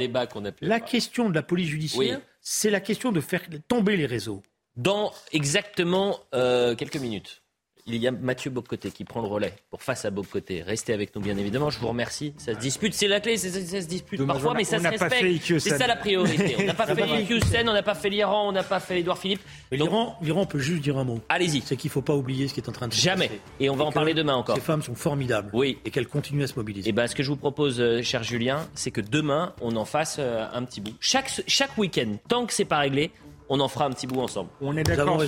la question de la police judiciaire, c'est la question de faire tomber les réseaux. Dans exactement euh, quelques minutes il y a Mathieu Bocoté qui prend le relais pour face à Bocoté. Restez avec nous, bien évidemment. Je vous remercie. Ça se dispute, c'est la clé, ça, se dispute parfois, mais ça se respecte. C'est ça la priorité. On n'a pas (laughs) fait Houston, on n'a pas fait l'Iran, on n'a pas fait Édouard Philippe. L'Iran, on peut juste dire un mot. Allez-y. C'est qu'il ne faut pas oublier ce qui est en train de se Jamais. Et on va en parler demain encore. Ces femmes sont formidables. Oui. Et qu'elles continuent à se mobiliser. Et ben, ce que je vous propose, euh, cher Julien, c'est que demain, on en fasse euh, un petit bout. Chaque, chaque week-end, tant que c'est pas réglé, on en fera un petit bout ensemble. On est d'accord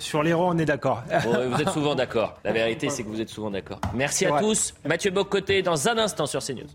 sur, les rangs, on est d'accord. vous êtes souvent d'accord. La vérité, c'est que vous êtes souvent d'accord. Merci à tous. Mathieu Bocoté dans un instant sur CNews.